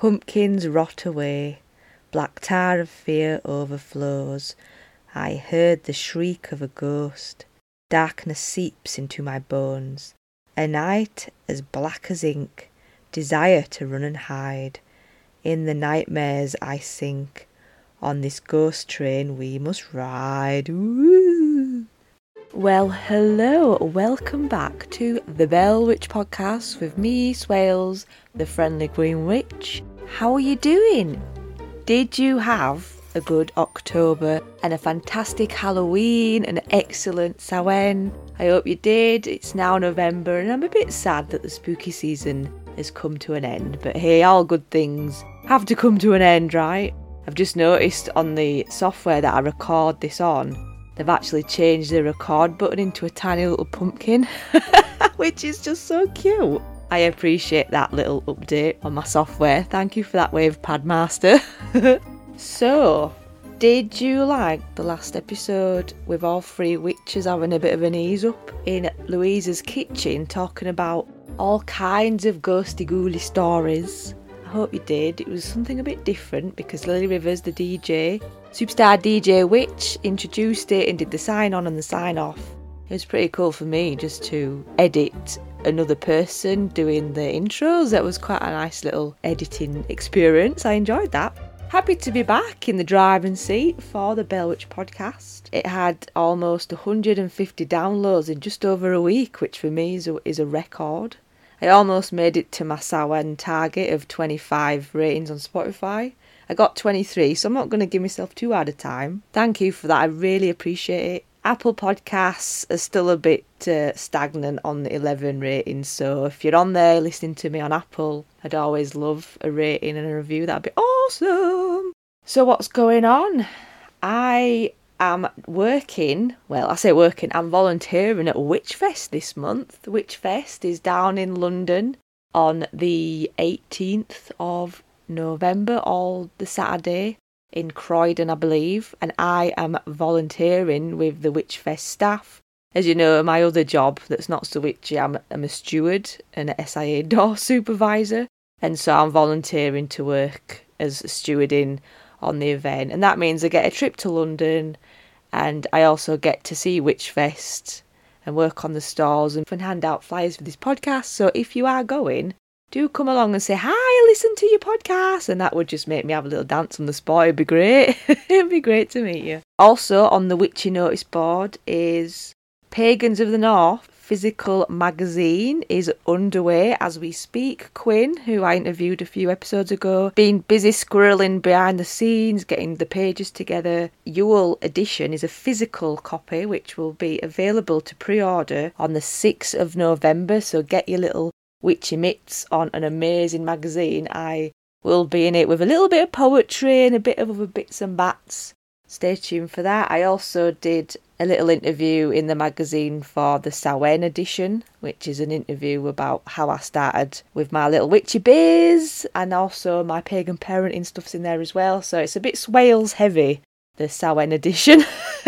Pumpkins rot away, black tar of fear overflows. I heard the shriek of a ghost. Darkness seeps into my bones. A night as black as ink, desire to run and hide. In the nightmares I sink. On this ghost train we must ride. Ooh. Well, hello, welcome back to the Bell Witch podcast with me, Swailes, the friendly Green Witch. How are you doing? Did you have a good October and a fantastic Halloween and an excellent Samhain? I hope you did. It's now November and I'm a bit sad that the spooky season has come to an end, but hey, all good things have to come to an end, right? I've just noticed on the software that I record this on, they've actually changed the record button into a tiny little pumpkin, which is just so cute. I appreciate that little update on my software. Thank you for that, WavePad Master. so, did you like the last episode with all three witches having a bit of an ease up in Louisa's kitchen talking about all kinds of ghosty ghouly stories? I hope you did. It was something a bit different because Lily Rivers, the DJ, Superstar DJ Witch introduced it and did the sign on and the sign off. It was pretty cool for me just to edit another person doing the intros. That was quite a nice little editing experience. I enjoyed that. Happy to be back in the driving seat for the Bell Witch podcast. It had almost 150 downloads in just over a week, which for me is a, is a record. I almost made it to my Samhain target of 25 ratings on Spotify. I got 23, so I'm not going to give myself too hard a time. Thank you for that. I really appreciate it. Apple Podcasts are still a bit uh, stagnant on the 11 rating, so if you're on there listening to me on Apple, I'd always love a rating and a review. That'd be awesome. So, what's going on? I am working, well, I say working, I'm volunteering at Witchfest this month. Witchfest is down in London on the 18th of November, all the Saturday in Croydon, I believe, and I am volunteering with the Witchfest staff. As you know, my other job that's not so witchy, I'm, I'm a steward and a SIA door supervisor, and so I'm volunteering to work as a stewarding on the event, and that means I get a trip to London, and I also get to see Witchfest and work on the stalls and hand out flyers for this podcast. So if you are going, do come along and say, Hi, listen to your podcast. And that would just make me have a little dance on the spot. It'd be great. It'd be great to meet you. Also, on the Witchy Notice board is Pagans of the North physical magazine is underway as we speak. Quinn, who I interviewed a few episodes ago, been busy squirreling behind the scenes, getting the pages together. Yule edition is a physical copy which will be available to pre order on the 6th of November. So get your little which emits on an amazing magazine. I will be in it with a little bit of poetry and a bit of other bits and bats. Stay tuned for that. I also did a little interview in the magazine for the Samhain edition, which is an interview about how I started with my little witchy biz and also my pagan parenting stuff's in there as well. So it's a bit Swailes heavy, the Samhain edition.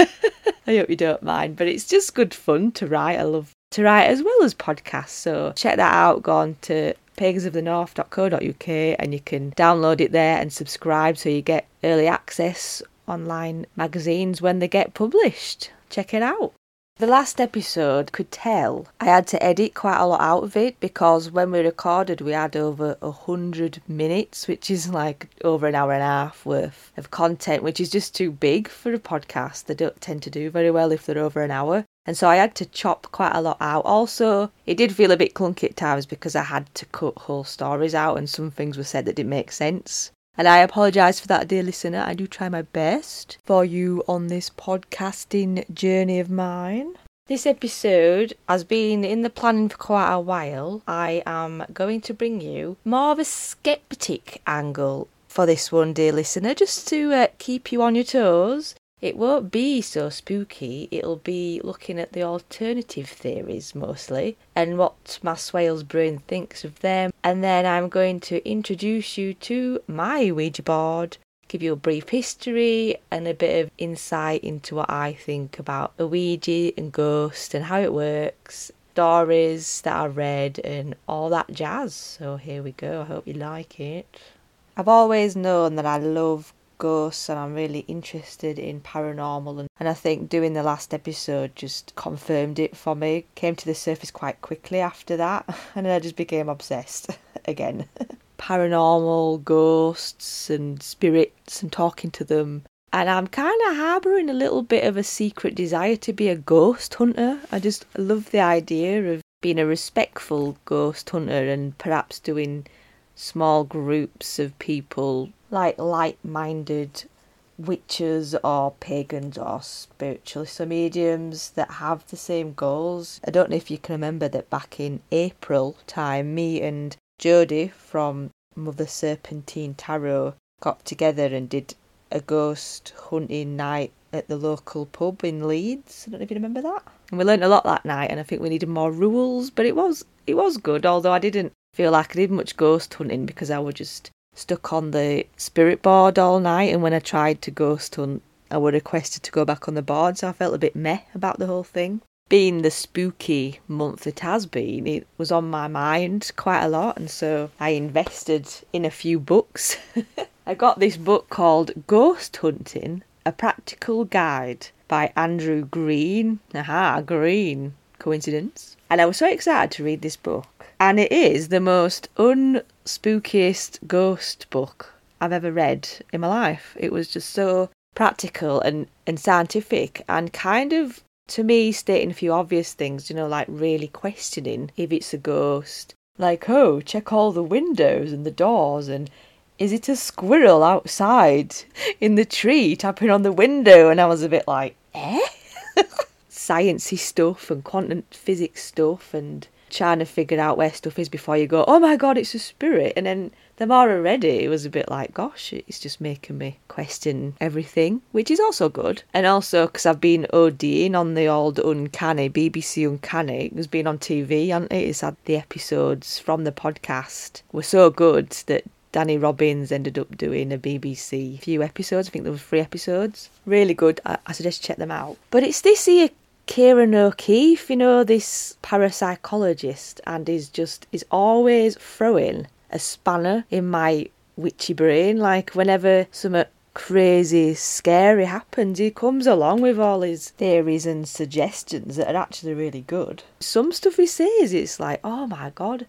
I hope you don't mind, but it's just good fun to write. I love to write as well as podcasts. So check that out. Go on to pagansofthenorth.co.uk and you can download it there and subscribe so you get early access online magazines when they get published. Check it out. The last episode could tell I had to edit quite a lot out of it because when we recorded we had over a hundred minutes, which is like over an hour and a half worth of content, which is just too big for a podcast. They don't tend to do very well if they're over an hour. And so I had to chop quite a lot out. Also, it did feel a bit clunky at times because I had to cut whole stories out and some things were said that didn't make sense. And I apologise for that, dear listener. I do try my best for you on this podcasting journey of mine. This episode has been in the planning for quite a while. I am going to bring you more of a skeptic angle for this one, dear listener, just to uh, keep you on your toes it won't be so spooky, it'll be looking at the alternative theories mostly and what my Swailes brain thinks of them. And then I'm going to introduce you to my Ouija board, give you a brief history and a bit of insight into what I think about a Ouija and ghost and how it works, stories that I read, and all that jazz. So here we go, I hope you like it. I've always known that I love ghosts and I'm really interested in paranormal and, and I think doing the last episode just confirmed it for me. Came to the surface quite quickly after that and I just became obsessed again. paranormal, ghosts and spirits and talking to them. And I'm kind of harbouring a little bit of a secret desire to be a ghost hunter. I just love the idea of being a respectful ghost hunter and perhaps doing small groups of people like like-minded witches or pagans or spiritualists or mediums that have the same goals. I don't know if you can remember that back in April time, me and Jodie from Mother Serpentine Tarot got together and did a ghost hunting night at the local pub in Leeds. I don't know if you remember that. And we learned a lot that night and I think we needed more rules, but it was it was good, although I didn't feel like I did much ghost hunting because I was just stuck on the spirit board all night, and when I tried to ghost hunt, I was requested to go back on the board, so I felt a bit meh about the whole thing. Being the spooky month it has been, it was on my mind quite a lot, and so I invested in a few books. I got this book called Ghost Hunting A Practical Guide by Andrew Green. Aha, Green. Coincidence? And I was so excited to read this book and it is the most unspookiest ghost book I've ever read in my life. It was just so practical and, and scientific and kind of to me stating a few obvious things, you know, like really questioning if it's a ghost. Like, oh, check all the windows and the doors and is it a squirrel outside in the tree tapping on the window? And I was a bit like, eh? Sciencey stuff and quantum physics stuff and trying to figure out where stuff is before you go, oh my god, it's a spirit. And then the more I read it, was a bit like, gosh, it's just making me question everything, which is also good. And also because I've been ODing on the old Uncanny, BBC Uncanny. It was been on TV, hasn't it? It's had the episodes from the podcast were so good that Danny Robins ended up doing a BBC few episodes. I think there were three episodes. Really good. I, I suggest check them out. But it's this here Ciarán O'Keeffe, you know, this parapsychologist, and is just is always throwing a spanner in my witchy brain. Like whenever something crazy, scary happens, he comes along with all his theories and suggestions that are actually really good. Some stuff he says, it's like, oh my god,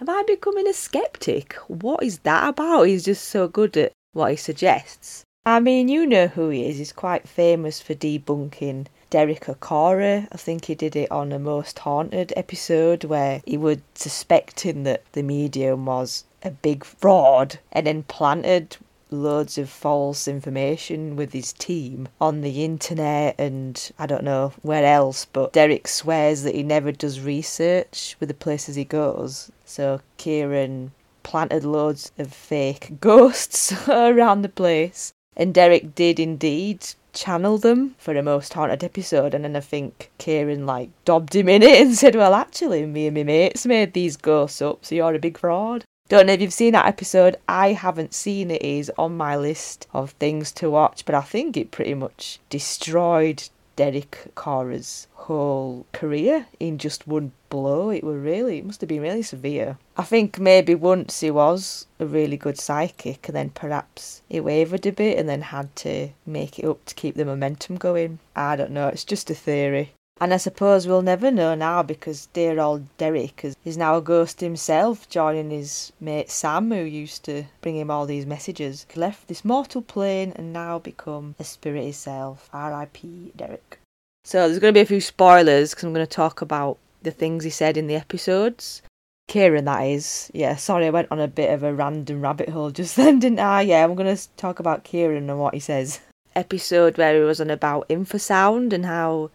am I becoming a skeptic? What is that about? He's just so good at what he suggests. I mean, you know who he is. He's quite famous for debunking Derek Acorah. I think he did it on a Most Haunted episode where he was suspecting that the medium was a big fraud and then planted loads of false information with his team on the internet and I don't know where else, but Derek swears that he never does research with the places he goes. So Ciarán planted loads of fake ghosts around the place. And Derek did indeed channel them for a most haunted episode and then I think Ciarán like dobbed him in it and said, Well actually me and my mates made these ghosts up, so you're a big fraud. Don't know if you've seen that episode. I haven't seen. It is on my list of things to watch, but I think it pretty much destroyed Derek Acorah's whole career in just one blow. It were really, it must have been really severe. I think maybe once he was a really good psychic, and then perhaps he wavered a bit and then had to make it up to keep the momentum going. I don't know, it's just a theory. And I suppose we'll never know now because dear old Derek is now a ghost himself, joining his mate Sam, who used to bring him all these messages. He left this mortal plane and now become a spirit himself. R.I.P. Derek. So there's going to be a few spoilers because I'm going to talk about the things he said in the episodes. Ciarán, that is. Yeah, sorry, I went on a bit of a random rabbit hole just then, didn't I? Yeah, I'm going to talk about Ciarán and what he says. Episode where he was on about infrasound and how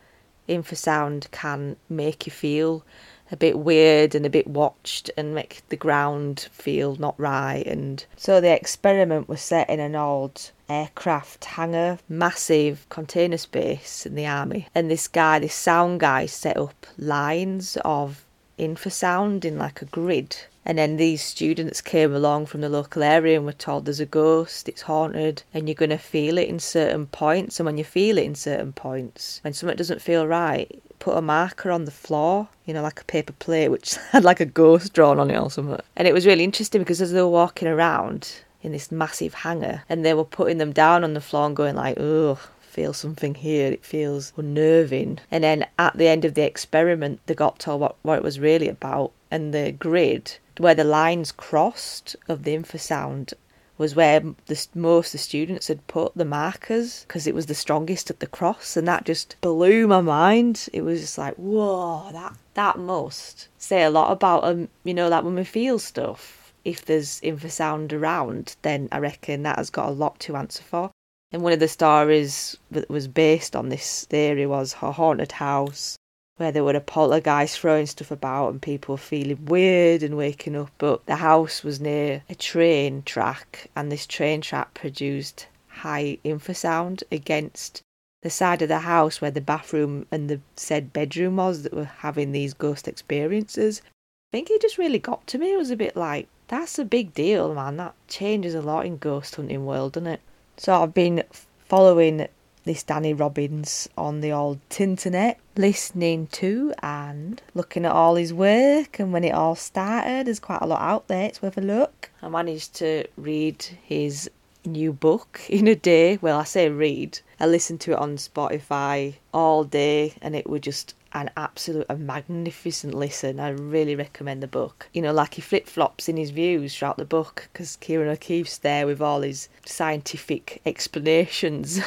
infrasound can make you feel a bit weird and a bit watched and make the ground feel not right. And so the experiment was set in an old aircraft hangar massive container space in the army. And this guy this sound guy set up lines of infrasound in like a grid and then these students came along from the local area and were told there's a ghost, it's haunted, and you're going to feel it in certain points. And when you feel it in certain points, when something doesn't feel right, put a marker on the floor, you know, like a paper plate, which had like a ghost drawn on it or something. And it was really interesting because as they were walking around, in this massive hangar and they were putting them down on the floor and going like, ugh, feel something here. It feels unnerving. And then at the end of the experiment, they got told what, what it was really about. And the grid where the lines crossed of the infrasound was where the, most of the students had put the markers because it was the strongest at the cross, and that just blew my mind. It was just like, whoa, that that must say a lot about um, you know, that when we feel stuff. If there's infrasound around, then I reckon that has got a lot to answer for. And one of the stories that was based on this theory was a haunted house where there were a poltergeist throwing stuff about and people feeling weird and waking up. But the house was near a train track, and this train track produced high infrasound against the side of the house where the bathroom and the said bedroom was that were having these ghost experiences. I think it just really got to me. It was a bit like, that's a big deal, man. That changes a lot in ghost hunting world, doesn't it? So I've been following this Danny Robins on the old Tinternet, listening to and looking at all his work. And when it all started, there's quite a lot out there. It's worth a look. I managed to read his new book in a day. Well, I say read. I listened to it on Spotify all day, and it was just an absolute a magnificent listen. I really recommend the book. You know, like he flip flops in his views throughout the book because Ciarán O'Keeffe's there with all his scientific explanations.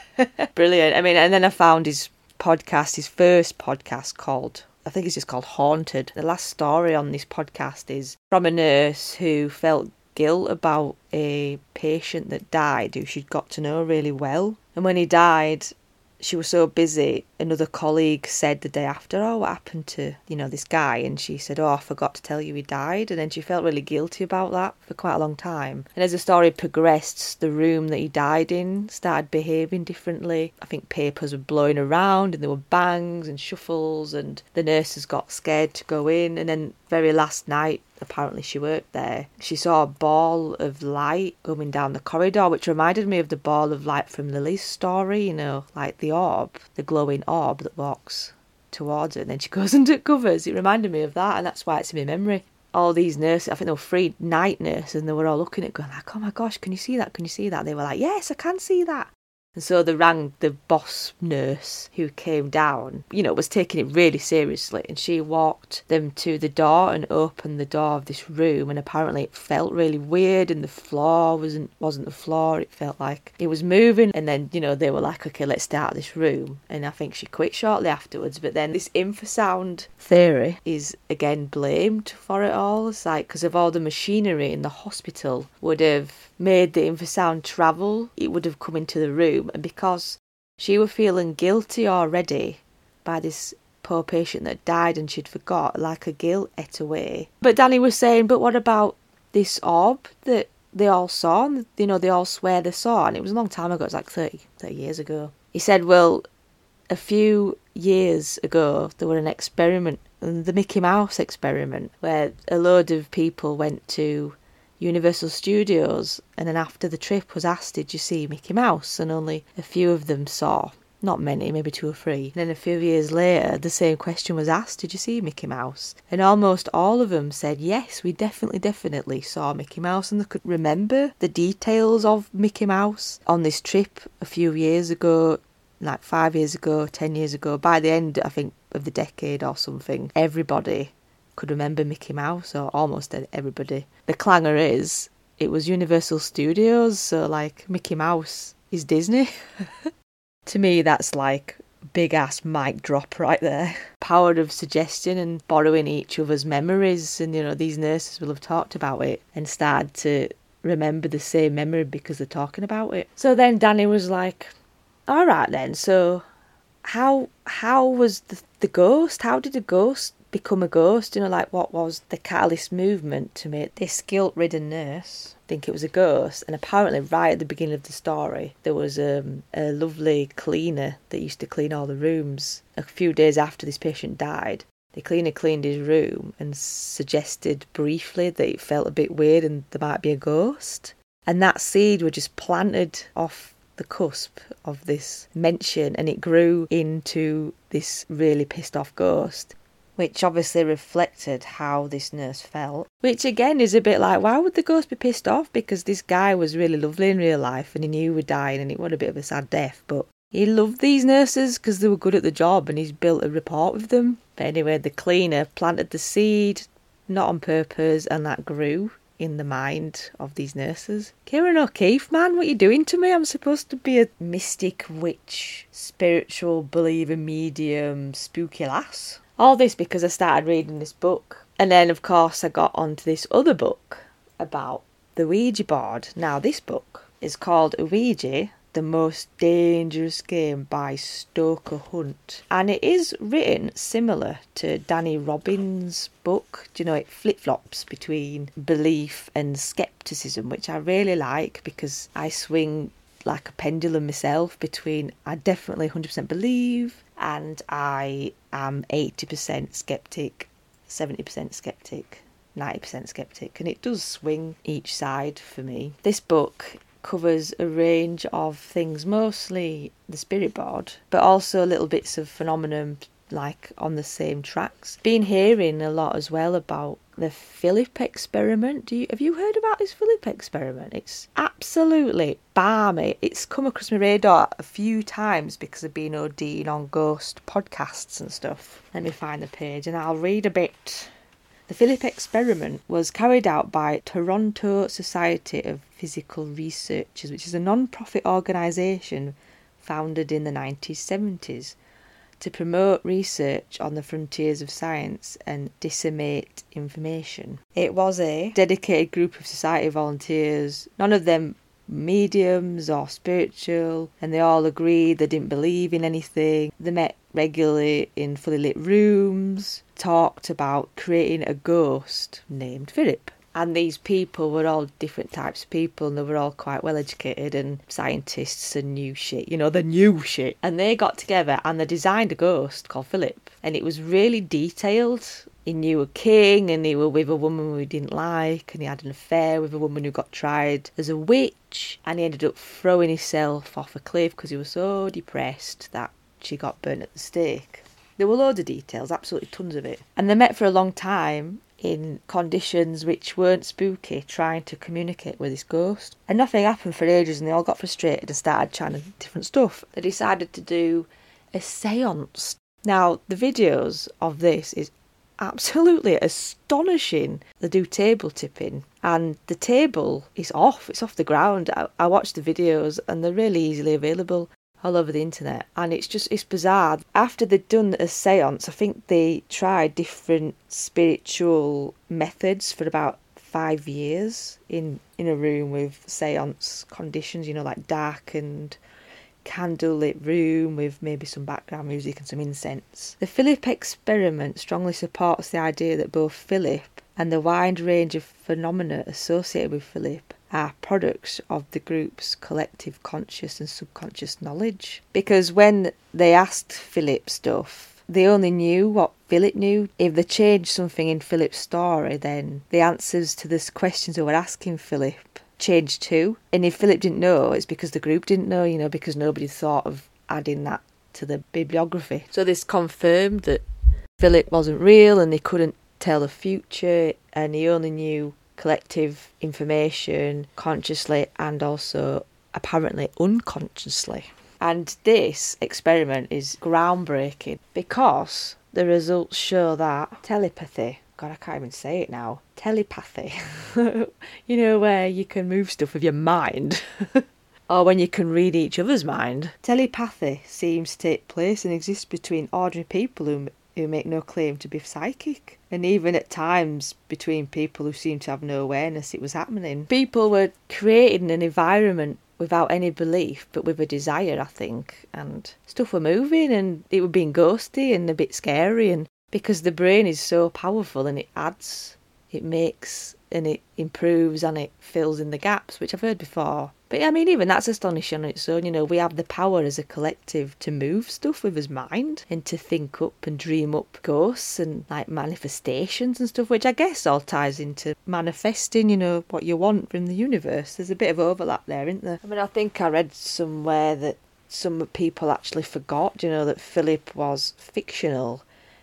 Brilliant. I mean, and then I found his podcast, his first podcast called, I think it's just called Haunted. The last story on this podcast is from a nurse who felt guilt about a patient that died who she'd got to know really well. And when he died, she was so busy. Another colleague said the day after, "Oh, what happened to you know this guy?" And she said, "Oh, I forgot to tell you he died." And then she felt really guilty about that for quite a long time. And as the story progressed, the room that he died in started behaving differently. I think papers were blowing around, and there were bangs and shuffles, and the nurses got scared to go in. And then very last night, apparently she worked there, she saw a ball of light coming down the corridor, which reminded me of the ball of light from Lily's story, you know, like the orb, the glowing orb that walks towards her and then she goes under covers. It reminded me of that and that's why it's in my memory. All these nurses, I think there were three night nurses and they were all looking at it going like, oh my gosh, can you see that? Can you see that? They were like, yes, I can see that. And so they rang the boss nurse who came down, you know, was taking it really seriously. And she walked them to the door and opened the door of this room. And apparently it felt really weird and the floor wasn't wasn't the floor. It felt like it was moving. And then, you know, they were like, okay, let's start this room. And I think she quit shortly afterwards. But then this infrasound theory is again blamed for it all. It's like because of all the machinery in the hospital would have made the infrasound travel, it would have come into the room. And because she was feeling guilty already by this poor patient that died and she'd forgot, like a guilt ate away. But Danny was saying, but what about this orb that they all saw? And, you know, they all swear they saw. And it was a long time ago, it was like 30, 30 years ago. He said, well, a few years ago, there was an experiment, the Mickey Mouse experiment, where a load of people went to Universal Studios, and then after the trip was asked, Did you see Mickey Mouse? And only a few of them saw. Not many, maybe two or three. And then a few years later, the same question was asked Did you see Mickey Mouse? And almost all of them said, Yes, we definitely, definitely saw Mickey Mouse, and they could remember the details of Mickey Mouse on this trip a few years ago like five years ago, ten years ago, by the end, I think, of the decade or something, everybody could remember Mickey Mouse, or almost everybody. The clanger is, it was Universal Studios, so like Mickey Mouse is Disney. to me, that's like big ass mic drop right there. Power of suggestion and borrowing each other's memories, and you know, these nurses will have talked about it and started to remember the same memory because they're talking about it. So then Danny was like, All right then, so how how was the, the ghost? How did the ghost become a ghost. You know, like what was the catalyst movement to make this guilt ridden nurse think it was a ghost? And apparently, right at the beginning of the story, there was um, a lovely cleaner that used to clean all the rooms. A few days after this patient died, the cleaner cleaned his room and suggested briefly that it felt a bit weird and there might be a ghost. And that seed was just planted off the cusp of this mention and it grew into this really pissed off ghost. Which obviously reflected how this nurse felt. Which again is a bit like, why would the ghost be pissed off? Because this guy was really lovely in real life and he knew he was dying and it was a bit of a sad death, but he loved these nurses because they were good at the job and he's built a rapport with them. But anyway, the cleaner planted the seed, not on purpose, and that grew in the mind of these nurses. Ciarán O'Keeffe, man, what are you doing to me? I'm supposed to be a mystic witch, spiritual believer, medium, spooky lass. All this because I started reading this book. And then, of course, I got onto this other book about the Ouija board. Now, this book is called Ouija the Most Dangerous Game by Stoker Hunt. And it is written similar to Danny Robins' book. Do you know, it flip flops between belief and skepticism, which I really like because I swing like a pendulum myself between I definitely 100% believe and I am 80% skeptic, 70% skeptic. 90% skeptic, and it does swing each side for me. This book covers a range of things, mostly the spirit board, but also little bits of phenomenon like on the same tracks. Been hearing a lot as well about the Philip experiment. You have you heard about this Philip experiment? It's absolutely balmy. It's come across my radar a few times because I've been ODing on ghost podcasts and stuff. Let me find the page and I'll read a bit. The Philip experiment was carried out by Toronto Society of Psychical Researchers, which is a non profit organisation founded in the 1970s to promote research on the frontiers of science and disseminate information. It was a dedicated group of society volunteers, none of them mediums or spiritual, and they all agreed they didn't believe in anything. They met regularly in fully lit rooms, talked about creating a ghost named Philip. And these people were all different types of people, and they were all quite well educated and scientists and new shit, you know, the new shit. And they got together and they designed a ghost called Philip. And it was really detailed he knew a king and he was with a woman who he didn't like and he had an affair with a woman who got tried as a witch and he ended up throwing himself off a cliff because he was so depressed that she got burnt at the stake. There were loads of details, absolutely tons of it. And they met for a long time in conditions which weren't spooky, trying to communicate with this ghost. And nothing happened for ages and they all got frustrated and started trying different stuff. They decided to do a seance. Now, the videos of this is absolutely astonishing. They do table tipping, and the table is off, it's off the ground. I, I watched the videos, and they're really easily available all over the internet and it's just it's bizarre after they'd done a seance i think they tried different spiritual methods for about five years in in a room with seance conditions you know like dark and candlelit room with maybe some background music and some incense. The Philip experiment strongly supports the idea that both Philip and the wide range of phenomena associated with Philip are products of the group's collective conscious and subconscious knowledge. Because when they asked Philip stuff, they only knew what Philip knew. If they changed something in Philip's story, then the answers to the questions they were asking Philip changed too. And if Philip didn't know, it's because the group didn't know, you know, because nobody thought of adding that to the bibliography. So this confirmed that Philip wasn't real and they couldn't tell the future and he only knew collective information consciously and also apparently unconsciously. And this experiment is groundbreaking because the results show that telepathy God, I can't even say it now. Telepathy. you know, where you can move stuff with your mind. or when you can read each other's mind. Telepathy seems to take place and exist between ordinary people who, who make no claim to be psychic. And even at times between people who seemed to have no awareness it was happening. People were creating an environment without any belief, but with a desire, I think. And stuff were moving, and it was being ghosty and a bit scary. And because the brain is so powerful and it adds, it makes, and it improves and it fills in the gaps, which I've heard before. But I mean, even that's astonishing on its own. You know, we have the power as a collective to move stuff with his mind and to think up and dream up ghosts and like manifestations and stuff, which I guess all ties into manifesting, you know, what you want from the universe. There's a bit of overlap there, isn't there? I mean, I think I read somewhere that some people actually forgot, you know, that Philip was fictional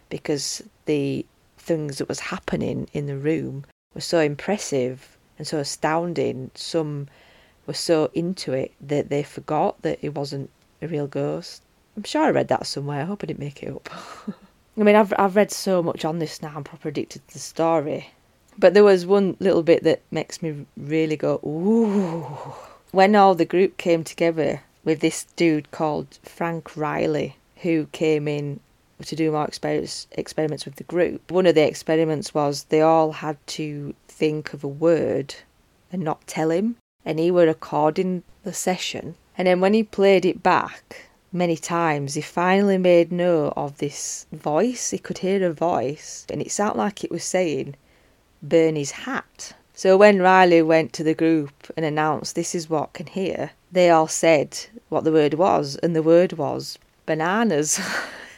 because the things that was happening in the room were so impressive and so astounding. Some were so into it that they forgot that it wasn't a real ghost. I'm sure I read that somewhere. I hope I didn't make it up. I mean, I've I've read so much on this now. I'm proper addicted to the story. But there was one little bit that makes me really go ooh. When all the group came together with this dude called Frank Riley, who came in to do more experiments experiments with the group. One of the experiments was they all had to think of a word and not tell him. And he were recording the session. And then when he played it back many times, he finally made note of this voice. He could hear a voice, and it sounded like it was saying, burn his hat. So when Riley went to the group and announced this is what can hear, they all said what the word was, and the word was bananas.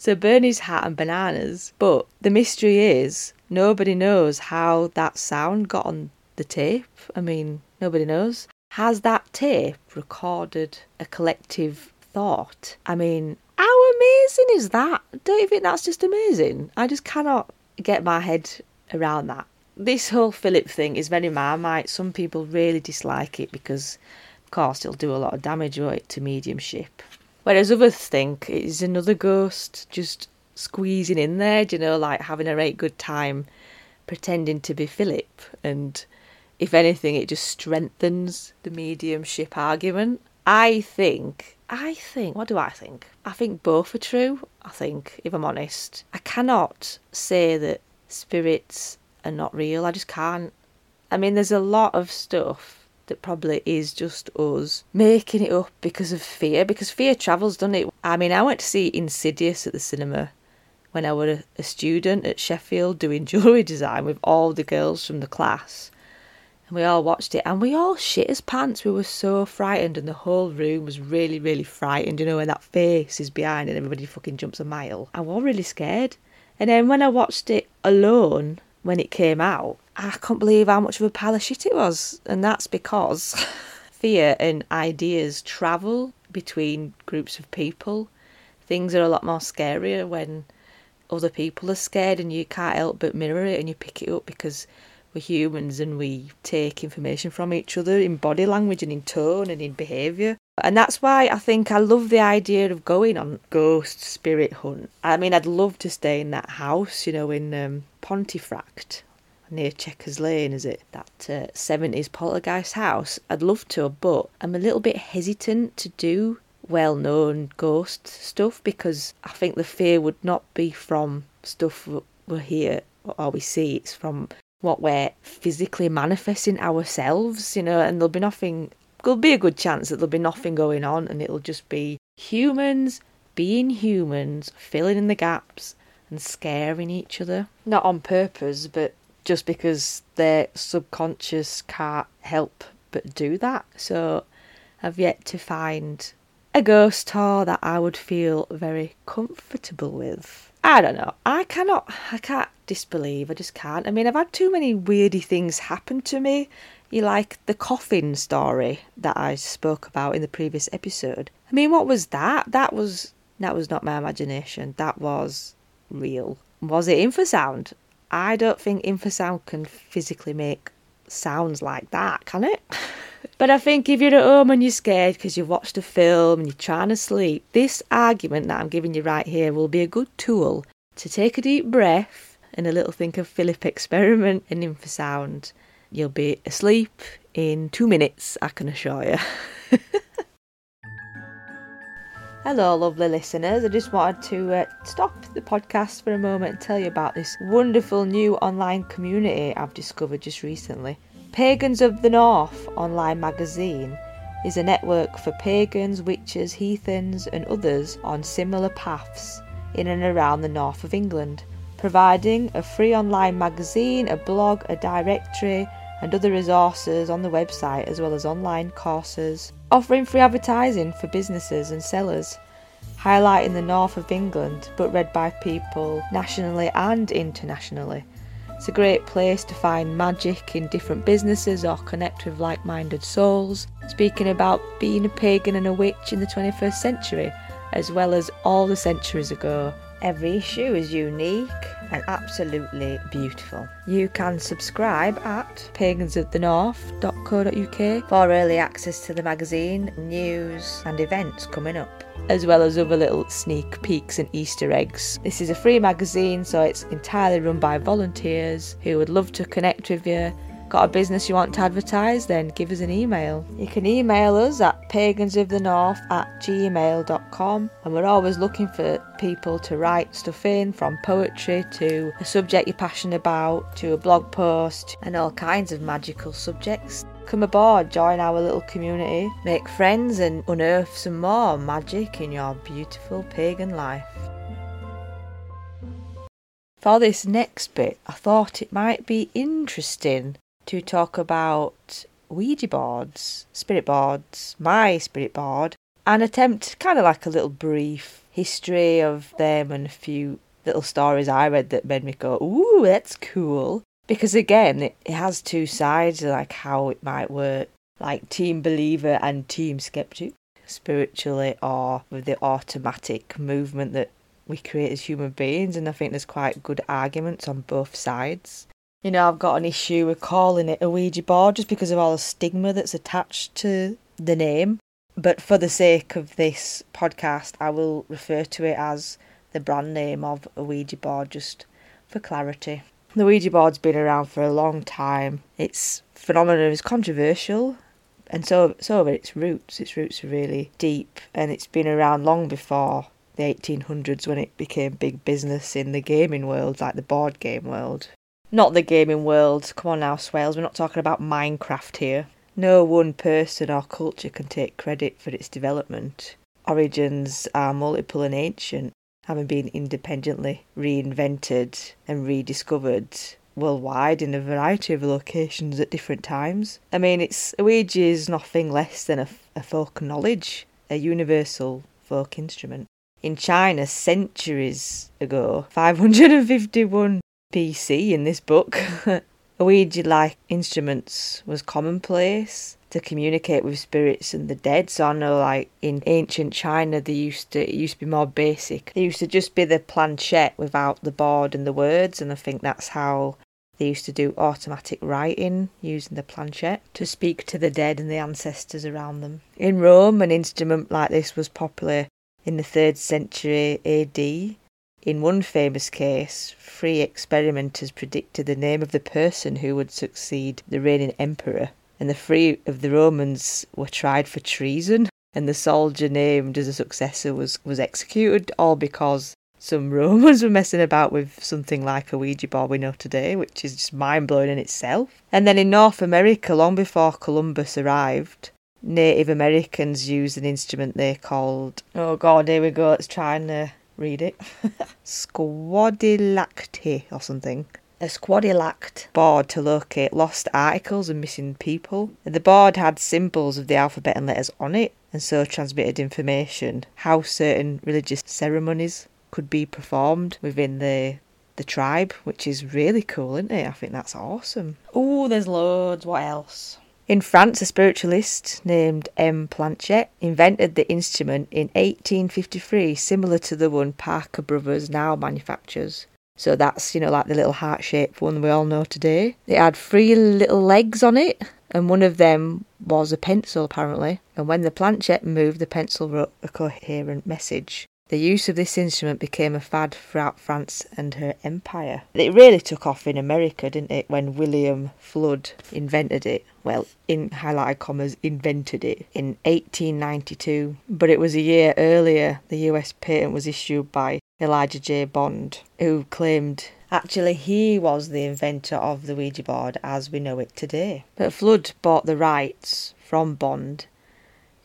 so Bernie's hat and bananas. But the mystery is nobody knows how that sound got on the tape. I mean, nobody knows. Has that tape recorded a collective thought? I mean, how amazing is that? Don't you think that's just amazing? I just cannot get my head around that. This whole Philip thing is very marmite. Some people really dislike it because, of course, it'll do a lot of damage to mediumship. Whereas others think it's another ghost just squeezing in there, you know, like having a right good time pretending to be Philip. And if anything, it just strengthens the mediumship argument. I think, I think, what do I think? I think both are true. I think, if I'm honest, I cannot say that spirits are not real. I just can't. I mean, there's a lot of stuff that probably is just us making it up because of fear, because fear travels, doesn't it? I mean, I went to see Insidious at the cinema when I was a student at Sheffield doing jewellery design with all the girls from the class. And we all watched it and we all shit as pants. We were so frightened and the whole room was really, really frightened, you know, when that face is behind and everybody fucking jumps a mile. I was really scared. And then when I watched it alone when it came out, I can't believe how much of a pile of shit it was. And that's because fear and ideas travel between groups of people. Things are a lot more scarier when other people are scared and you can't help but mirror it and you pick it up because we're humans and we take information from each other in body language and in tone and in behaviour. And that's why I think I love the idea of going on ghost spirit hunt. I mean, I'd love to stay in that house, you know, in um, Pontefract near Checkers Lane, is it? That uh, 70s poltergeist house. I'd love to, but I'm a little bit hesitant to do well known ghost stuff because I think the fear would not be from stuff we hear or we see, it's from what we're physically manifesting ourselves, you know, and there'll be nothing there'll be a good chance that there'll be nothing going on and it'll just be humans being humans, filling in the gaps and scaring each other. Not on purpose, but just because their subconscious can't help but do that. So I've yet to find a ghost tour that I would feel very comfortable with. I don't know. I cannot, I can't disbelieve. I just can't. I mean, I've had too many weirdy things happen to me you like the coffin story that I spoke about in the previous episode. I mean, what was that? That was that was not my imagination. That was real. Was it infrasound? I don't think infrasound can physically make sounds like that, can it? but I think if you're at home and you're scared because you've watched a film and you're trying to sleep, this argument that I'm giving you right here will be a good tool to take a deep breath and a little think of Philip experiment in infrasound You'll be asleep in two minutes, I can assure you. Hello, lovely listeners. I just wanted to uh, stop the podcast for a moment and tell you about this wonderful new online community I've discovered just recently. Pagans of the North online magazine is a network for pagans, witches, heathens, and others on similar paths in and around the north of England, providing a free online magazine, a blog, a directory, and other resources on the website as well as online courses, offering free advertising for businesses and sellers, highlighting the north of England but read by people nationally and internationally. It's a great place to find magic in different businesses or connect with like minded souls, speaking about being a pagan and a witch in the 21st century, as well as all the centuries ago Every issue is unique and absolutely beautiful. You can subscribe at pagansofthenorth.co.uk for early access to the magazine, news, and events coming up, as well as other little sneak peeks and Easter eggs. This is a free magazine, so it's entirely run by volunteers who would love to connect with you Got a business you want to advertise? Then give us an email. You can email us at pagansofthenorth at gmail.com and we're always looking for people to write stuff in from poetry to a subject you're passionate about to a blog post and all kinds of magical subjects. Come aboard, join our little community, make friends and unearth some more magic in your beautiful pagan life. For this next bit, I thought it might be interesting to talk about Ouija boards, spirit boards, my spirit board, and attempt kind of like a little brief history of them and a few little stories I read that made me go, ooh, that's cool. Because again, it, has two sides, like how it might work, like team believer and team skeptic, spiritually or with the automatic movement that we create as human beings. And I think there's quite good arguments on both sides. You know, I've got an issue with calling it a Ouija board just because of all the stigma that's attached to the name. But for the sake of this podcast, I will refer to it as the brand name of a Ouija board just for clarity. The Ouija board's been around for a long time. Its phenomenon is controversial, and so so are its roots. Its roots are really deep, and it's been around long before the 1800s when it became big business in the gaming world, like the board game world. Not the gaming world. Come on now, Swailes. We're not talking about Minecraft here. No one person or culture can take credit for its development. Origins are multiple and ancient, having been independently reinvented and rediscovered worldwide in a variety of locations at different times. I mean, it's Ouija is nothing less than a, a folk knowledge, a universal folk instrument. In China, centuries ago, 551 BC in this book, Ouija like instruments was commonplace to communicate with spirits and the dead. So I know like in ancient China they used to it used to be more basic. They used to just be the planchette without the board and the words and I think that's how they used to do automatic writing using the planchette to speak to the dead and the ancestors around them. In Rome an instrument like this was popular in the 3rd century AD in one famous case, three experimenters predicted the name of the person who would succeed the reigning emperor, and the three of the Romans were tried for treason, and the soldier named as a successor was, was executed, all because some Romans were messing about with something like a Ouija board we know today, which is just mind blowing in itself. And then in North America, long before Columbus arrived, Native Americans used an instrument they called, oh god, here we go, let's try and uh, read it. Squadilacti or something. A squadilact board to locate lost articles and missing people. The board had symbols of the alphabet and letters on it, and so transmitted information how certain religious ceremonies could be performed within the the tribe, which is really cool, isn't it? I think that's awesome. Oh, there's loads. What else? In France, a spiritualist named M. Planchette invented the instrument in 1853, similar to the one Parker Brothers now manufactures. So that's, you know, like the little heart shaped one we all know today. It had three little legs on it, and one of them was a pencil apparently. And when the planchette moved, the pencil wrote a coherent message. The use of this instrument became a fad throughout France and her empire. It really took off in America, didn't it, when William Flood invented it? Well, in highlighted commas, invented it in 1892. But it was a year earlier the US patent was issued by Elijah J. Bond, who claimed Actually, he was the inventor of the Ouija board as we know it today. But Flood bought the rights from Bond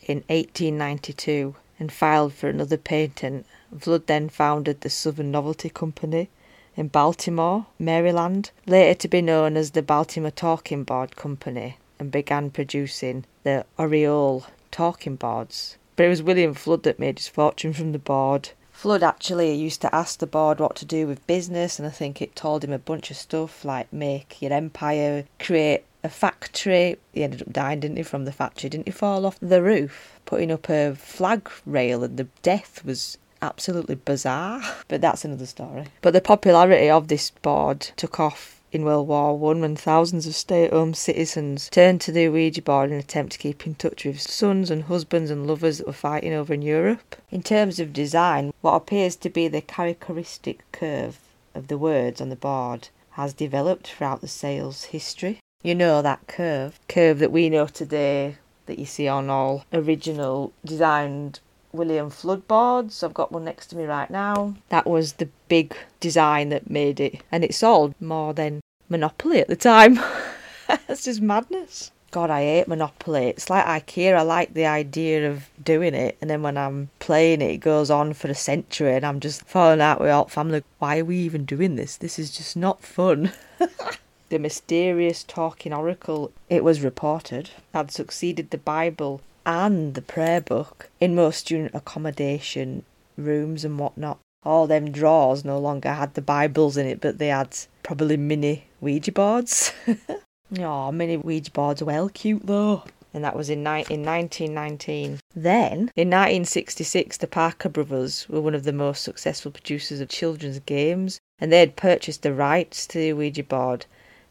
in 1892 and filed for another patent. Flood then founded the Southern Novelty Company in Baltimore, Maryland, later to be known as the Baltimore Talking Board Company, and began producing the Oriole talking boards. But it was William Flood that made his fortune from the board. Flood actually used to ask the board what to do with business, and I think it told him a bunch of stuff like make your empire, create a factory. He ended up dying, didn't he, from the factory? Didn't he fall off the roof? Putting up a flag rail, and the death was absolutely bizarre, but that's another story. But the popularity of this board took off in World War One when thousands of stay-at-home citizens turned to the Ouija board in an attempt to keep in touch with sons and husbands and lovers that were fighting over in Europe. In terms of design, what appears to be the characteristic curve of the words on the board has developed throughout the sales history. You know that curve, curve that we know today that you see on all original designed William Fuld boards. I've got one next to me right now. That was the big design that made it, and it sold more than Monopoly at the time. That's just madness. God, I hate Monopoly. It's like IKEA. I like the idea of doing it, and then when I'm playing it, it goes on for a century, and I'm just falling out with all family. Why are we even doing this? This is just not fun. the mysterious talking oracle, it was reported, had succeeded the Bible and the prayer book in most student accommodation rooms and whatnot. All them drawers no longer had the Bibles in it, but they had probably mini Ouija boards. oh, mini Ouija boards well cute though. And that was in, ni- in 1919. Then, in 1966, the Parker brothers were one of the most successful producers of children's games, and they had purchased the rights to the Ouija board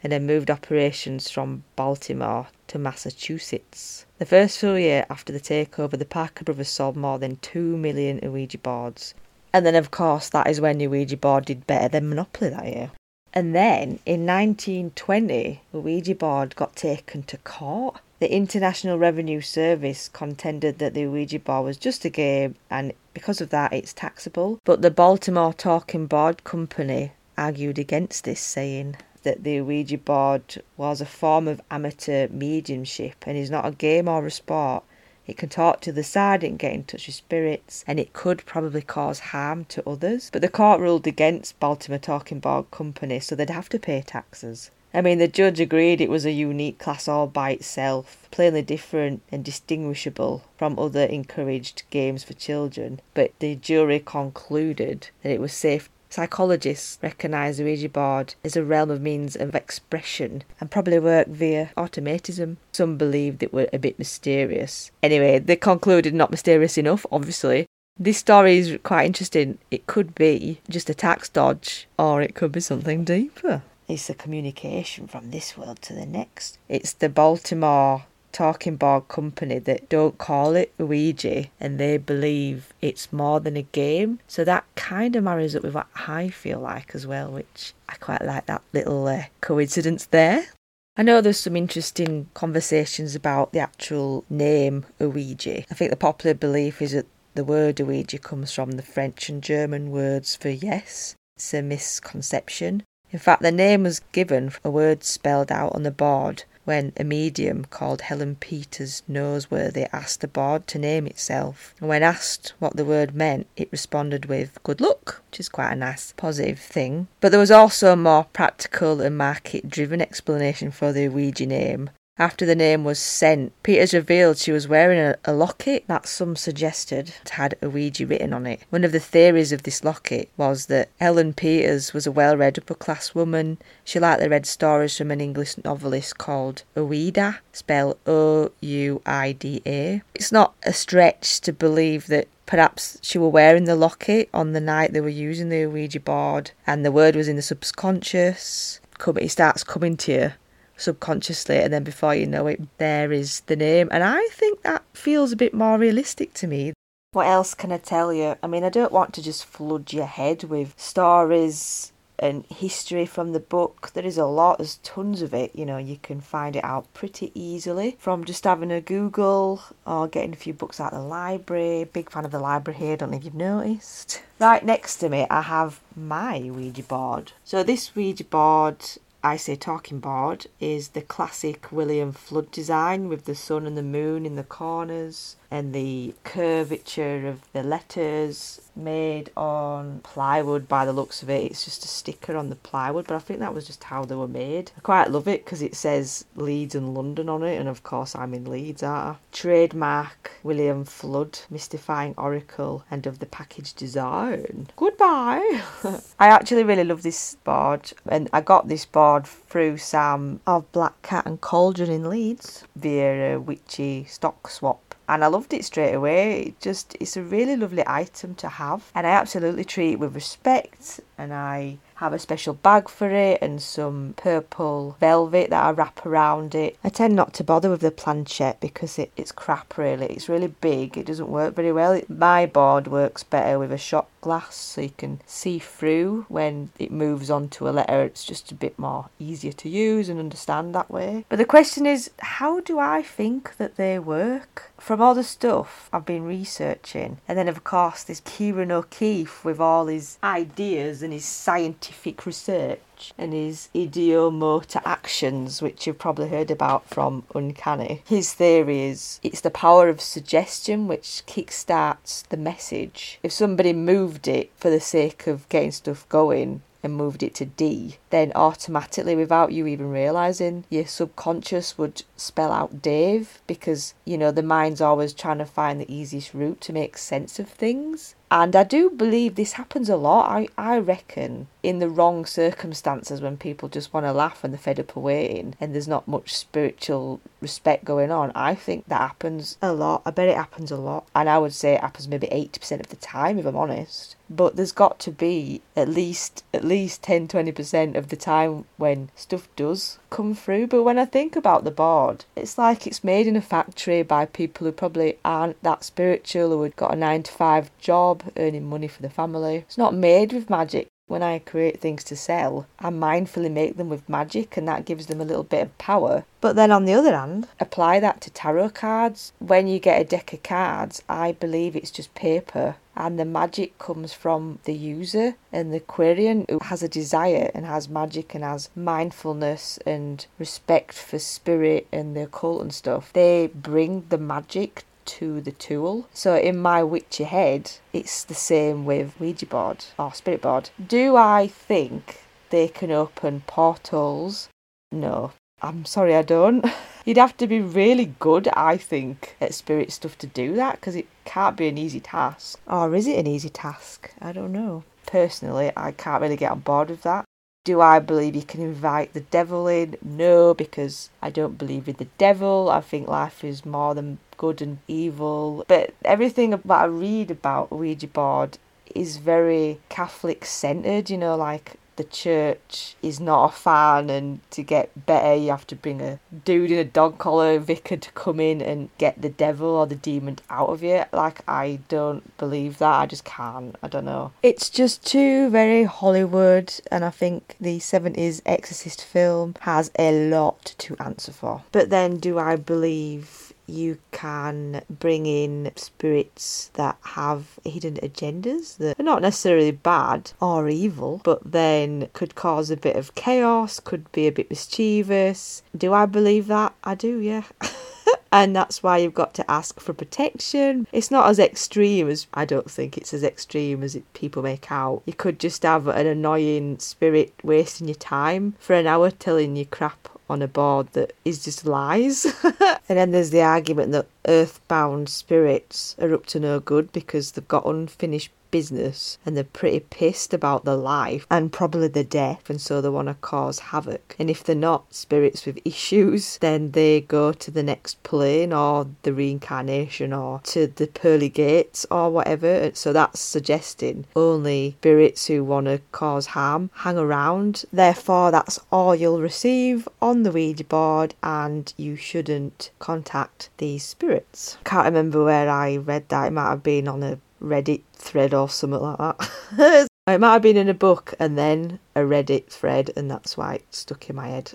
and then moved operations from Baltimore to Massachusetts. The first full year after the takeover, the Parker brothers sold more than 2 million Ouija boards. And then, of course, that is when the Ouija board did better than Monopoly that year. And then in 1920, the Ouija board got taken to court. The International Revenue Service contended that the Ouija board was just a game and because of that it's taxable. But the Baltimore Talking Board Company argued against this, saying that the Ouija board was a form of amateur mediumship and is not a game or a sport. It can talk to the side and get in touch with spirits, and it could probably cause harm to others. But the court ruled against Baltimore Talking Board Company, so they'd have to pay taxes. I mean, the judge agreed it was a unique class all by itself, plainly different and distinguishable from other encouraged games for children, but the jury concluded that it was safe Psychologists recognise the Ouija board as a realm of means of expression and probably work via automatism. Some believed it were a bit mysterious. Anyway, they concluded not mysterious enough, obviously. This story is quite interesting. It could be just a tax dodge, or it could be something deeper. It's the communication from this world to the next. It's the Baltimore talking board company that don't call it Ouija and they believe it's more than a game. So that kind of marries up with what I feel like as well, which I quite like that little uh, coincidence there. I know there's some interesting conversations about the actual name Ouija. I think the popular belief is that the word Ouija comes from the French and German words for yes. It's a misconception. In fact, the name was given a word spelled out on the board when a medium called Helen Peters Nosworthy asked the board to name itself. And when asked what the word meant, it responded with good luck, which is quite a nice positive thing. But there was also a more practical and market driven explanation for the Ouija name. After the name was sent, Peters revealed she was wearing a, a, locket that some suggested had a Ouija written on it. One of the theories of this locket was that Helen Peters was a well read upper class woman. She liked likely read stories from an English novelist called Ouida, spelled O U I D A. It's not a stretch to believe that Perhaps she were wearing the locket on the night they were using the Ouija board, and the word was in the subconscious. It starts coming to you subconsciously, and then before you know it, there is the name. And I think that feels a bit more realistic to me. What else can I tell you? I mean, I don't want to just flood your head with stories and history from the book. There is a lot, there's tons of it. You know, you can find it out pretty easily from just having a Google or getting a few books out of the library. Big fan of the library here, don't know if you've noticed. Right next to me, I have my Ouija board. So, this Ouija board I Say Talking Board is the classic William Fuld design with the sun and the moon in the corners and the curvature of the letters made on plywood by the looks of it. It's just a sticker on the plywood, but I think that was just how they were made. I quite love it because it says Leeds and London on it, and of course I'm in Leeds, aren't Trademark William Fuld, mystifying oracle, and of the package design. Goodbye! I actually really love this board, and I got this board through Sam of Black Cat and Cauldron in Leeds via a witchy stock swap and I loved it straight away. It just it's a really lovely item to have, and I absolutely treat it with respect, and I have a special bag for it and some purple velvet that I wrap around it. I tend not to bother with the planchette because it, it's crap really. It's really big, it doesn't work very well. It, my board works better with a shot glass so you can see through when it moves onto a letter. It's just a bit more easier to use and understand that way. But the question is, how do I think that they work? From all the stuff I've been researching, and then of course there's Ciarán O'Keeffe with all his ideas and his scientific research and his ideomotor actions, which you've probably heard about from Uncanny. His theory is it's the power of suggestion which kickstarts the message. If somebody moved it for the sake of getting stuff going, and moved it to D, then automatically, without you even realizing, your subconscious would spell out Dave because, you know, the mind's always trying to find the easiest route to make sense of things. And I do believe this happens a lot. I, I reckon in the wrong circumstances when people just want to laugh and they're fed up of waiting and there's not much spiritual respect going on. I think that happens a lot. I bet it happens a lot. And I would say it happens maybe 80% of the time if I'm honest. But there's got to be at least at least 10 20% of the time when stuff does come through. But when I think about the board, it's like it's made in a factory by people who probably aren't that spiritual, who had got a nine to five job earning money for the family. It's not made with magic. When I create things to sell, I mindfully make them with magic and that gives them a little bit of power. But then on the other hand, apply that to tarot cards. When you get a deck of cards, I believe it's just paper and the magic comes from the user and the querent who has a desire and has magic and has mindfulness and respect for spirit and the occult and stuff. They bring the magic to the tool. So in my witchy head, it's the same with Ouija board or spirit board. Do I think they can open portals? No. I'm sorry, I don't. You'd have to be really good, I think, at spirit stuff to do that because it can't be an easy task. Or is it an easy task? I don't know. Personally, I can't really get on board with that. Do I believe you can invite the devil in? No, because I don't believe in the devil. I think life is more than good and evil. But everything that I read about Ouija board is very Catholic centered, you know, like the church is not a fan and to get better you have to bring a dude in a dog collar vicar to come in and get the devil or the demon out of you. Like i don't believe that. I just can't. I don't know. It's just too very hollywood and i think the 70s exorcist film has a lot to answer for. But then do i believe you can bring in spirits that have hidden agendas that are not necessarily bad or evil, but then could cause a bit of chaos, could be a bit mischievous. Do I believe that? I do, yeah. and that's why you've got to ask for protection. It's not as extreme as I don't think it's as extreme as it, people make out. You could just have an annoying spirit wasting your time for an hour telling you crap on a board that is just lies. and then there's the argument that earthbound spirits are up to no good because they've got unfinished business and they're pretty pissed about the life and probably the death and so they want to cause havoc. And if they're not spirits with issues then they go to the next plane or the reincarnation or to the pearly gates or whatever. So that's suggesting only spirits who want to cause harm hang around. Therefore that's all you'll receive on the ouija board and you shouldn't contact these spirits. I can't remember where i read that. It might have been on a Reddit thread or something like that. it might have been in a book and then a Reddit thread, and that's why it stuck in my head.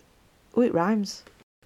Oh, it rhymes.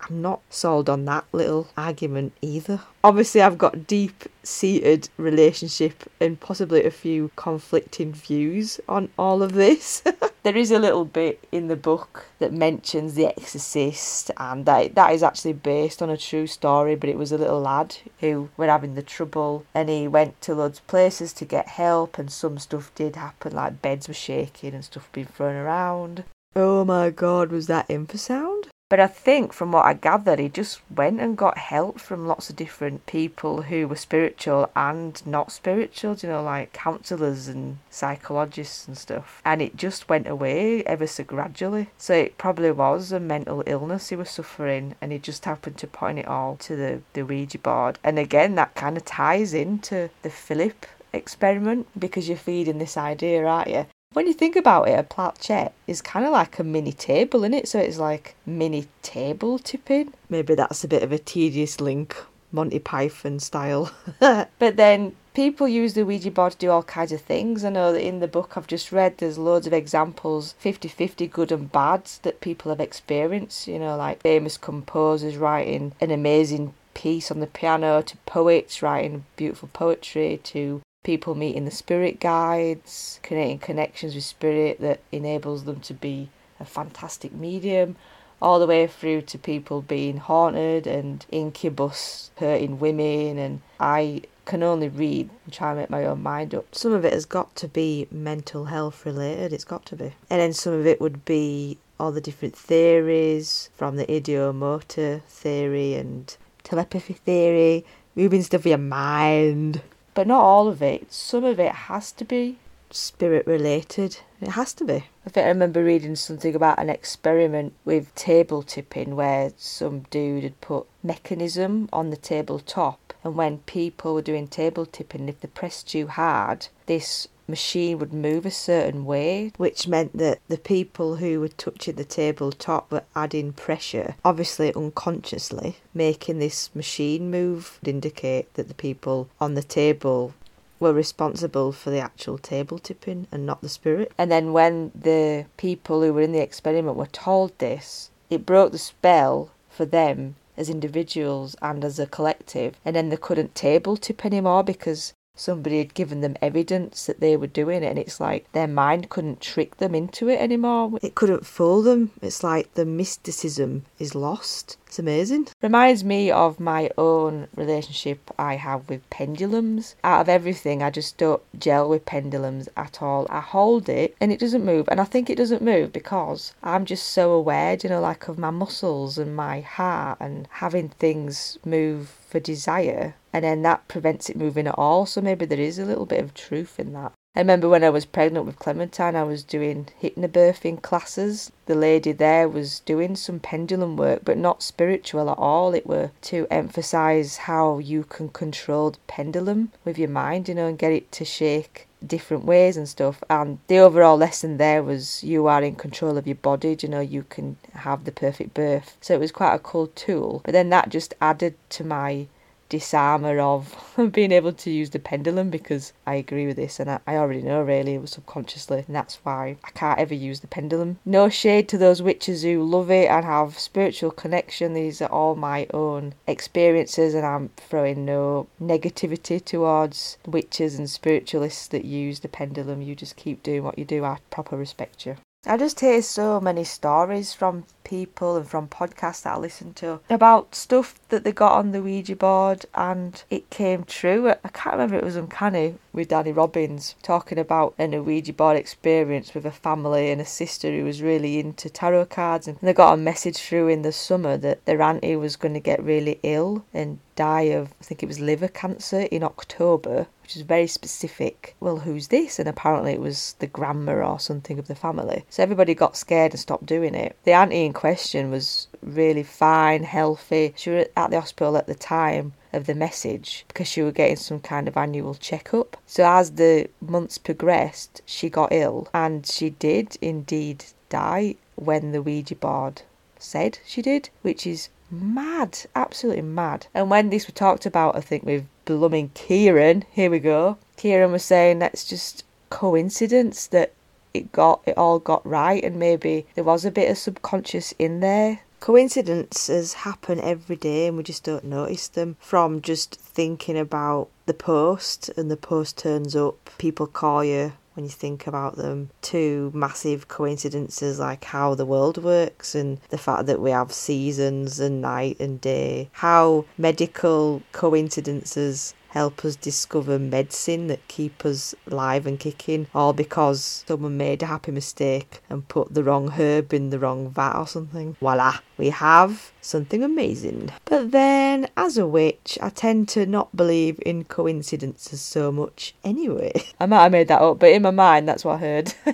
I'm not sold on that little argument either. Obviously, I've got deep seated relationship and possibly a few conflicting views on all of this. there is a little bit in the book that mentions The Exorcist, and that, that is actually based on a true story. But it was a little lad who were having the trouble, and he went to loads of places to get help, and some stuff did happen, like beds were shaking and stuff being thrown around. Oh my god, was that infrasound? But I think from what I gathered, he just went and got help from lots of different people who were spiritual and not spiritual, you know, like counselors and psychologists and stuff. And it just went away ever so gradually. So it probably was a mental illness he was suffering, and he just happened to point it all to the, the Ouija board. And again, that kind of ties into the Philip experiment because you're feeding this idea, aren't you? When you think about it, a planchette is kind of like a mini table, isn't it? So it's like mini table tipping. Maybe that's a bit of a tedious link, Monty Python style. but then people use the Ouija board to do all kinds of things. I know that in the book I've just read, there's loads of examples 50 50 good and bad that people have experienced. You know, like famous composers writing an amazing piece on the piano, to poets writing beautiful poetry, to people meeting the spirit guides, creating connections with spirit that enables them to be a fantastic medium, all the way through to people being haunted and incubus hurting women. And I can only read and try and make my own mind up. Some of it has got to be mental health related, it's got to be. And then some of it would be all the different theories from the ideomotor theory and telepathy theory, moving stuff in your mind but not all of it. Some of it has to be spirit related. It has to be. I think I remember reading something about an experiment with table tipping where some dude had put mechanism on the table top, and when people were doing table tipping if they pressed too hard this machine would move a certain way, which meant that the people who were touching the tabletop were adding pressure, obviously unconsciously, making this machine move would indicate that the people on the table were responsible for the actual table tipping and not the spirit. And then when the people who were in the experiment were told this, it broke the spell for them as individuals and as a collective, and then they couldn't table tip anymore because somebody had given them evidence that they were doing it and it's like their mind couldn't trick them into it anymore it couldn't fool them it's like the mysticism is lost it's amazing. Reminds me of my own relationship I have with pendulums. Out of everything, I just don't gel with pendulums at all. I hold it and it doesn't move. And I think it doesn't move because I'm just so aware, you know, like of my muscles and my heart and having things move for desire and then that prevents it moving at all. So maybe there is a little bit of truth in that. I remember when I was pregnant with Clementine, I was doing hypnobirthing classes. The lady there was doing some pendulum work, but not spiritual at all. It were to emphasize how you can control the pendulum with your mind, you know, and get it to shake different ways and stuff. And the overall lesson there was you are in control of your body, you know, you can have the perfect birth. So it was quite a cool tool. But then that just added to my disarmer of being able to use the pendulum because I agree with this and I, I already know really subconsciously and that's why I can't ever use the pendulum. No shade to those witches who love it and have spiritual connection. These are all my own experiences and I'm throwing no negativity towards witches and spiritualists that use the pendulum. You just keep doing what you do. I proper respect you. I just hear so many stories from people and from podcasts that I listen to about stuff that they got on the Ouija board and it came true. I can't remember it was Uncanny with Danny Robins talking about an Ouija board experience with a family and a sister who was really into tarot cards and they got a message through in the summer that their auntie was going to get really ill and die of I think it was liver cancer in October which is very specific. Well, who's this? And apparently it was the grandma or something of the family. So everybody got scared and stopped doing it. The auntie in question was really fine, healthy. She was at the hospital at the time of the message because she was getting some kind of annual checkup. So as the months progressed, she got ill and she did indeed die when the Ouija board said she did, which is mad, absolutely mad. And when this was talked about, I think with blooming Ciarán, here we go. Ciarán was saying that's just coincidence that it got it all got right and maybe there was a bit of subconscious in there. Coincidences happen every day and we just don't notice them from just thinking about the post and the post turns up people call you when you think about them. Two massive coincidences like how the world works and the fact that we have seasons and night and day. How medical coincidences help us discover medicine that keep us alive and kicking, all because someone made a happy mistake and put the wrong herb in the wrong vat or something. Voila, we have something amazing. But then, as a witch, I tend to not believe in coincidences so much anyway. I might have made that up, but in my mind, that's what I heard.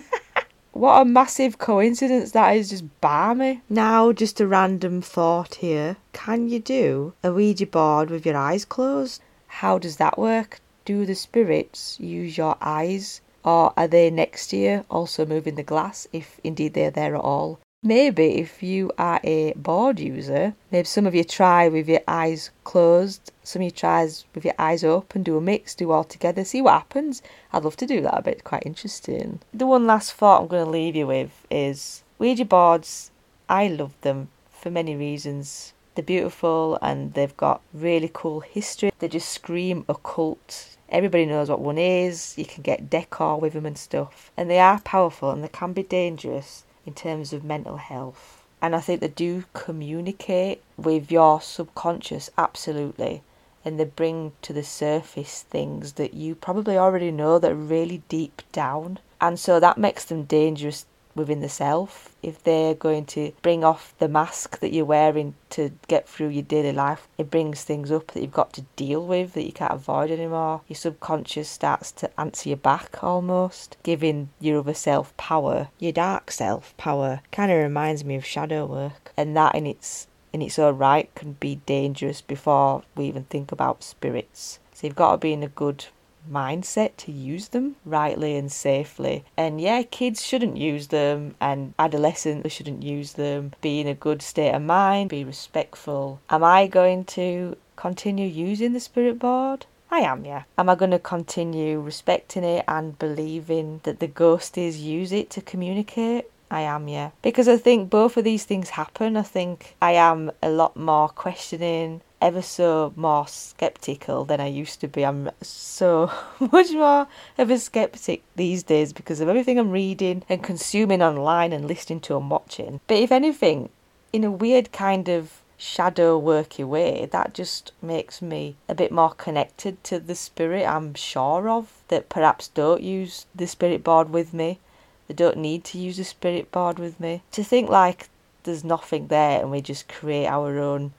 What a massive coincidence that is, just balmy. Now, just a random thought here. Can you do a Ouija board with your eyes closed? How does that work? Do the spirits use your eyes? Or are they next to you, also moving the glass, if indeed they're there at all? Maybe if you are a board user, maybe some of you try with your eyes closed, some of you tries with your eyes open, do a mix, do all together, see what happens. I'd love to do that a bit, quite interesting. The one last thought I'm going to leave you with is Ouija boards, I love them for many reasons. They're beautiful and they've got really cool history. They just scream occult. Everybody knows what one is. You can get decor with them and stuff. And they are powerful and they can be dangerous in terms of mental health. And I think they do communicate with your subconscious, absolutely. And they bring to the surface things that you probably already know that are really deep down. And so that makes them dangerous within the self, if they're going to bring off the mask that you're wearing to get through your daily life, it brings things up that you've got to deal with that you can't avoid anymore. Your subconscious starts to answer your back almost, giving your other self power, your dark self power. Kind of reminds me of shadow work, and that in its in its own right can be dangerous before we even think about spirits. So you've got to be in a good mindset to use them rightly and safely. And yeah, kids shouldn't use them, and adolescents shouldn't use them. Be in a good state of mind, be respectful. Am I going to continue using the spirit board? I am, yeah. Am I going to continue respecting it and believing that the ghosties use it to communicate? I am, yeah. Because I think both of these things happen. I think I am a lot more questioning ever so more skeptical than I used to be. I'm so much more of a skeptic these days because of everything I'm reading and consuming online and listening to and watching. But if anything, in a weird kind of shadow worky way, that just makes me a bit more connected to the spirit I'm sure of that perhaps don't use the spirit board with me. They don't need to use the spirit board with me. To think like there's nothing there and we just create our own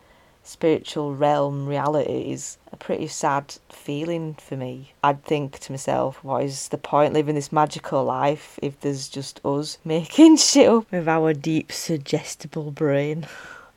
spiritual realm reality is a pretty sad feeling for me. I'd think to myself, what is the point living this magical life if there's just us making shit up with our deep, suggestible brain?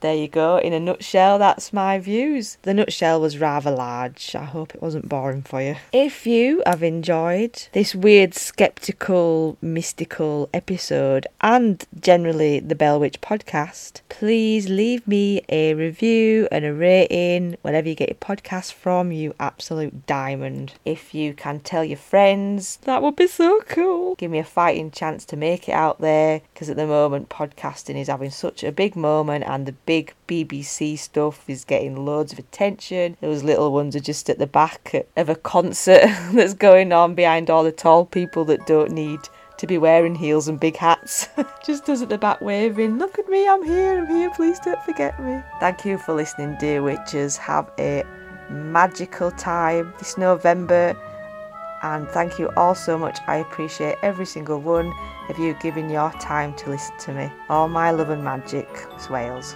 There you go. In a nutshell, that's my views. The nutshell was rather large. I hope it wasn't boring for you. If you have enjoyed this weird, skeptical, mystical episode and generally the Bell Witch podcast, please leave me a review and a rating wherever you get your podcast from, you absolute diamond. If you can tell your friends, that would be so cool. Give me a fighting chance to make it out there because at the moment, podcasting is having such a big moment and the big big BBC stuff is getting loads of attention. Those little ones are just at the back of a concert that's going on behind all the tall people that don't need to be wearing heels and big hats. just us at the back waving, look at me, I'm here, I'm here, please don't forget me. Thank you for listening, dear witches. Have a magical time this November and thank you all so much. I appreciate every single one of you giving your time to listen to me. All my love and magic, Swailes.